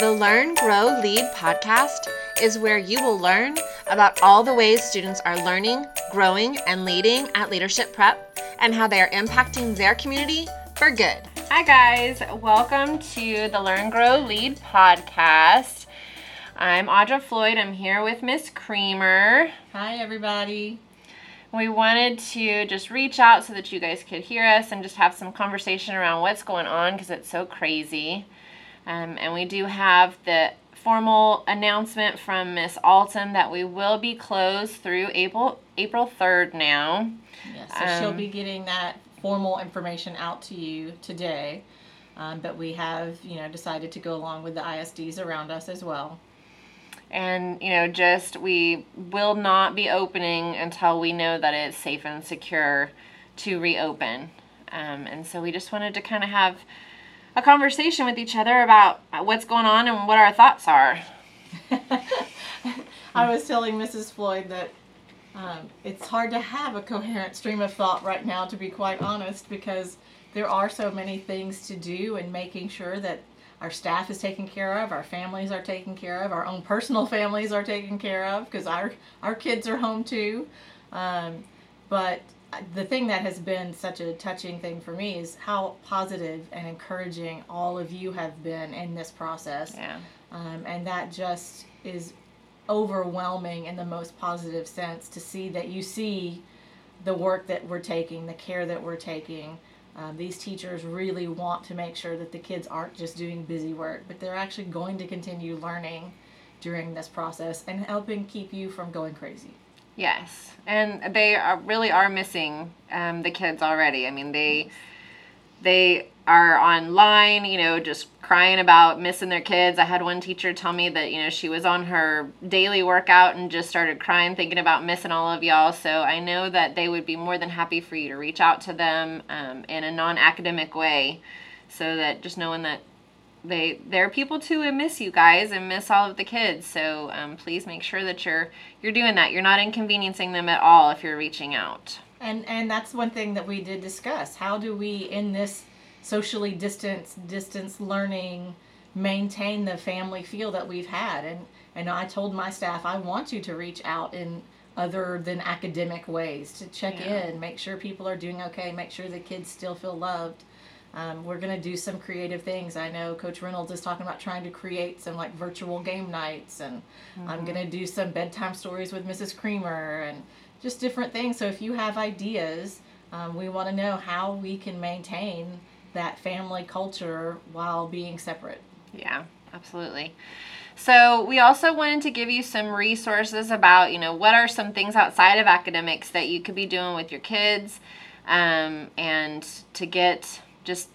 The Learn, Grow, Lead podcast is where you will learn about all the ways students are learning, growing, and leading at Leadership Prep and how they are impacting their community for good. Hi, guys. Welcome to the Learn, Grow, Lead podcast. I'm Audra Floyd. I'm here with Miss Creamer. Hi, everybody. We wanted to just reach out so that you guys could hear us and just have some conversation around what's going on because it's so crazy. Um, and we do have the formal announcement from Miss Alton that we will be closed through April April 3rd now. Yes, so she'll be getting that formal information out to you today. Um, but we have, you know, decided to go along with the ISDs around us as well. And, you know, just we will not be opening until we know that it's safe and secure to reopen. Um, and so we just wanted to kind of have a conversation with each other about what's going on and what our thoughts are. I was telling Mrs. Floyd that um, it's hard to have a coherent stream of thought right now, to be quite honest, because there are so many things to do and making sure that our staff is taken care of, our families are taken care of, our own personal families are taken care of, because our, our kids are home too. Um, but the thing that has been such a touching thing for me is how positive and encouraging all of you have been in this process. Yeah. Um, and that just is overwhelming in the most positive sense to see that you see the work that we're taking, the care that we're taking. Um, these teachers really want to make sure that the kids aren't just doing busy work, but they're actually going to continue learning during this process and helping keep you from going crazy. Yes, and they are, really are missing um, the kids already. I mean, they they are online, you know, just crying about missing their kids. I had one teacher tell me that, you know, she was on her daily workout and just started crying thinking about missing all of y'all. So I know that they would be more than happy for you to reach out to them um, in a non academic way so that just knowing that they there are people too and miss you guys and miss all of the kids. So um, please make sure that you're you're doing that. You're not inconveniencing them at all if you're reaching out. And and that's one thing that we did discuss. How do we in this socially distance distance learning maintain the family feel that we've had? And and I told my staff I want you to reach out in other than academic ways to check yeah. in make sure people are doing okay make sure the kids still feel loved um, we're going to do some creative things. I know Coach Reynolds is talking about trying to create some like virtual game nights, and mm-hmm. I'm going to do some bedtime stories with Mrs. Creamer and just different things. So if you have ideas, um, we want to know how we can maintain that family culture while being separate. Yeah, absolutely. So we also wanted to give you some resources about, you know, what are some things outside of academics that you could be doing with your kids, um, and to get just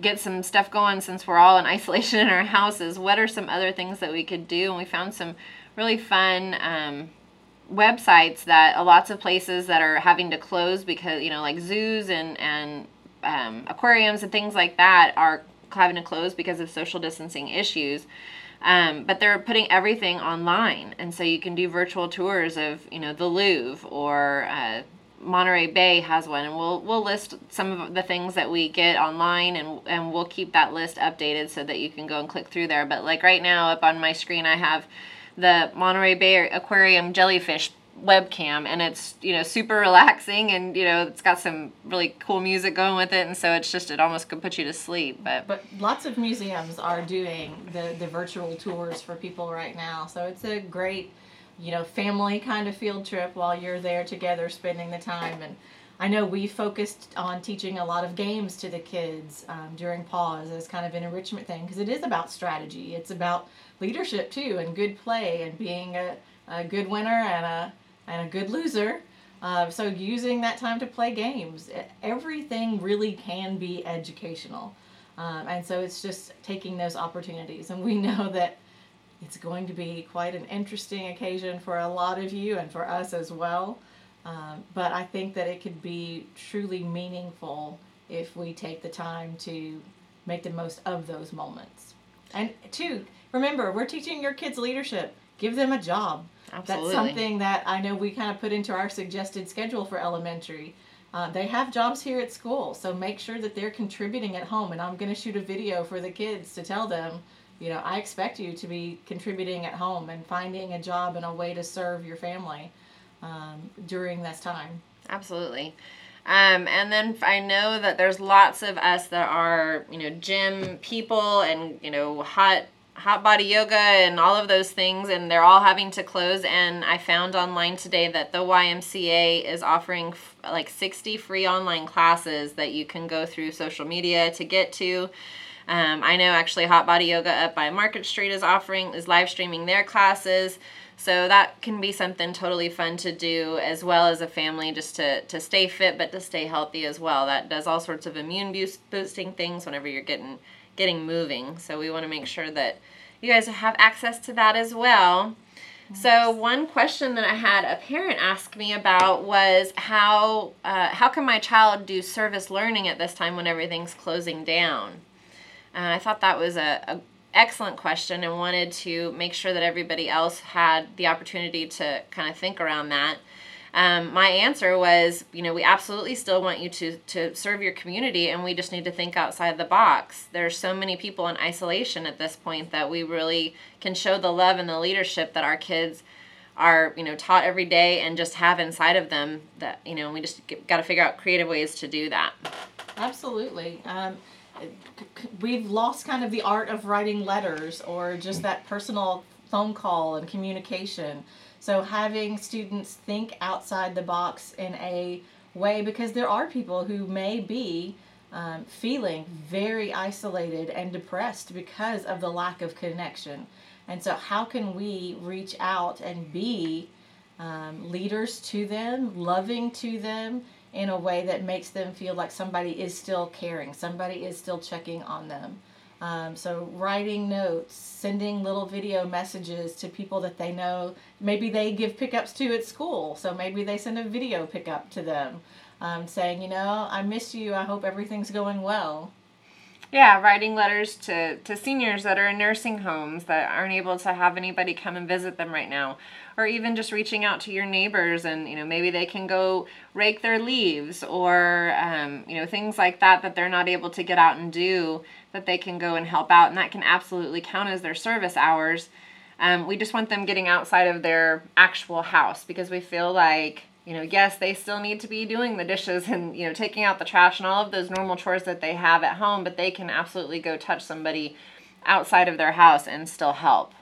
get some stuff going since we're all in isolation in our houses. What are some other things that we could do? And we found some really fun um, websites that uh, lots of places that are having to close because you know like zoos and and um, aquariums and things like that are having to close because of social distancing issues. Um, but they're putting everything online, and so you can do virtual tours of you know the Louvre or uh, Monterey Bay has one, and we'll we'll list some of the things that we get online, and and we'll keep that list updated so that you can go and click through there. But like right now, up on my screen, I have the Monterey Bay Aquarium jellyfish webcam and it's you know super relaxing and you know it's got some really cool music going with it and so it's just it almost could put you to sleep but but lots of museums are doing the the virtual tours for people right now so it's a great you know, family kind of field trip while you're there together spending the time. And I know we focused on teaching a lot of games to the kids um, during pause as kind of an enrichment thing because it is about strategy. It's about leadership too and good play and being a, a good winner and a, and a good loser. Uh, so using that time to play games, everything really can be educational. Um, and so it's just taking those opportunities. And we know that it's going to be quite an interesting occasion for a lot of you and for us as well. Um, but I think that it could be truly meaningful if we take the time to make the most of those moments. And two, remember, we're teaching your kids leadership. Give them a job. Absolutely. That's something that I know we kind of put into our suggested schedule for elementary. Uh, they have jobs here at school, so make sure that they're contributing at home. And I'm going to shoot a video for the kids to tell them you know, I expect you to be contributing at home and finding a job and a way to serve your family um, during this time. Absolutely. Um, and then I know that there's lots of us that are, you know, gym people and, you know, hot hot body yoga and all of those things and they're all having to close and i found online today that the ymca is offering f- like 60 free online classes that you can go through social media to get to um, i know actually hot body yoga up by market street is offering is live streaming their classes so that can be something totally fun to do as well as a family just to, to stay fit but to stay healthy as well that does all sorts of immune boost, boosting things whenever you're getting getting moving. So we want to make sure that you guys have access to that as well. Nice. So one question that I had a parent ask me about was how uh, how can my child do service learning at this time when everything's closing down? And I thought that was a, a excellent question and wanted to make sure that everybody else had the opportunity to kind of think around that um, my answer was, you know, we absolutely still want you to to serve your community, and we just need to think outside the box. There's so many people in isolation at this point that we really can show the love and the leadership that our kids are, you know, taught every day and just have inside of them. That you know, we just got to figure out creative ways to do that. Absolutely. Um, we've lost kind of the art of writing letters or just that personal phone call and communication. So having students think outside the box in a way, because there are people who may be um, feeling very isolated and depressed because of the lack of connection. And so, how can we reach out and be um, leaders to them, loving to them in a way that makes them feel like somebody is still caring, somebody is still checking on them? Um, so writing notes, sending little video messages to people that they know. Maybe they give pickups to at school, so maybe they send a video pickup to them, um, saying, you know, I miss you. I hope everything's going well. Yeah, writing letters to, to seniors that are in nursing homes that aren't able to have anybody come and visit them right now. Or even just reaching out to your neighbors and, you know, maybe they can go rake their leaves or, um, you know, things like that that they're not able to get out and do that they can go and help out. And that can absolutely count as their service hours. Um, we just want them getting outside of their actual house because we feel like you know, yes, they still need to be doing the dishes and, you know, taking out the trash and all of those normal chores that they have at home, but they can absolutely go touch somebody outside of their house and still help.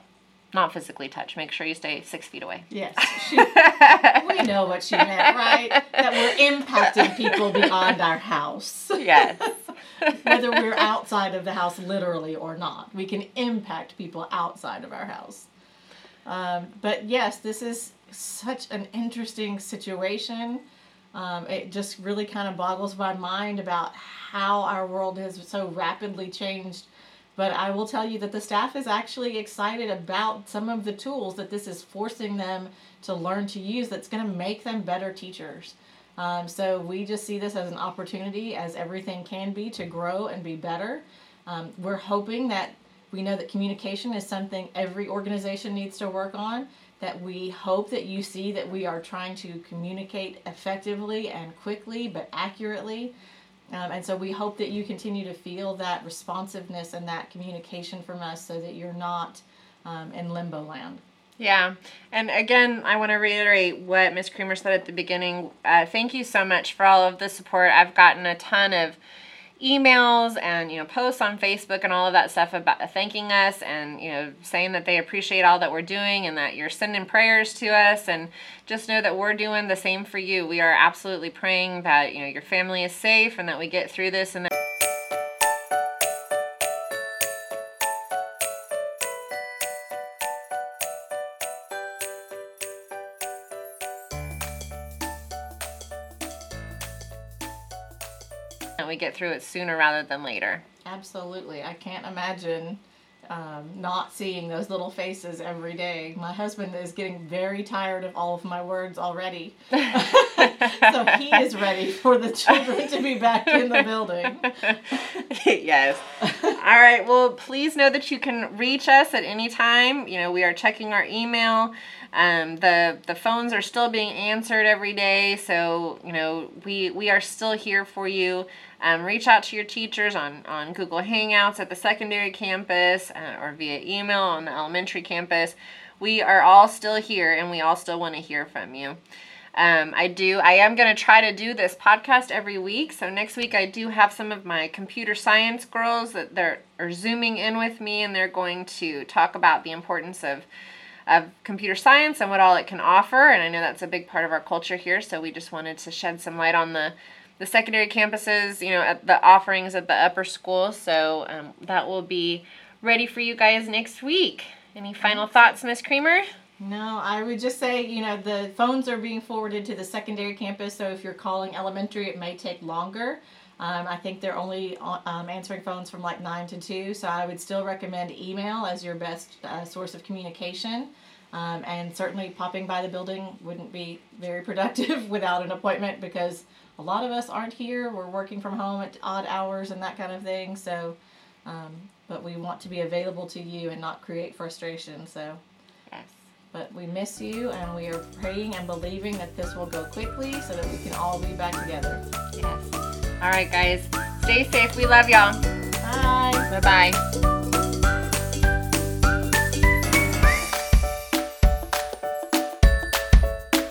Not physically touch. Make sure you stay six feet away. Yes. She, we know what she meant, right? That we're impacting people beyond our house. Yes. Whether we're outside of the house literally or not, we can impact people outside of our house. Um, but yes, this is such an interesting situation. Um, it just really kind of boggles my mind about how our world has so rapidly changed. But I will tell you that the staff is actually excited about some of the tools that this is forcing them to learn to use that's going to make them better teachers. Um, so we just see this as an opportunity, as everything can be, to grow and be better. Um, we're hoping that we know that communication is something every organization needs to work on that we hope that you see that we are trying to communicate effectively and quickly but accurately. Um, and so we hope that you continue to feel that responsiveness and that communication from us so that you're not um, in limbo land. Yeah. And again, I want to reiterate what Ms. Creamer said at the beginning. Uh, thank you so much for all of the support. I've gotten a ton of emails and you know posts on Facebook and all of that stuff about thanking us and you know saying that they appreciate all that we're doing and that you're sending prayers to us and just know that we're doing the same for you. We are absolutely praying that you know your family is safe and that we get through this and that we get through it sooner rather than later. Absolutely. I can't imagine um, not seeing those little faces every day. My husband is getting very tired of all of my words already. so he is ready for the children to be back in the building. yes. All right. Well, please know that you can reach us at any time. You know, we are checking our email. Um, the the phones are still being answered every day, so you know we we are still here for you. Um, reach out to your teachers on on Google Hangouts at the secondary campus uh, or via email on the elementary campus. We are all still here, and we all still want to hear from you. Um, I do. I am going to try to do this podcast every week. So next week I do have some of my computer science girls that they're are zooming in with me, and they're going to talk about the importance of of computer science and what all it can offer. And I know that's a big part of our culture here. So we just wanted to shed some light on the the secondary campuses, you know, at the offerings at the upper school. So um, that will be ready for you guys next week. Any final thoughts, Miss Creamer? No, I would just say, you know, the phones are being forwarded to the secondary campus, so if you're calling elementary, it may take longer. Um, I think they're only um, answering phones from like 9 to 2, so I would still recommend email as your best uh, source of communication. Um, and certainly popping by the building wouldn't be very productive without an appointment because a lot of us aren't here. We're working from home at odd hours and that kind of thing. So, um, but we want to be available to you and not create frustration. So, Yes. but we miss you and we are praying and believing that this will go quickly so that we can all be back together. Yes. All right, guys. Stay safe. We love y'all. Bye. Bye bye.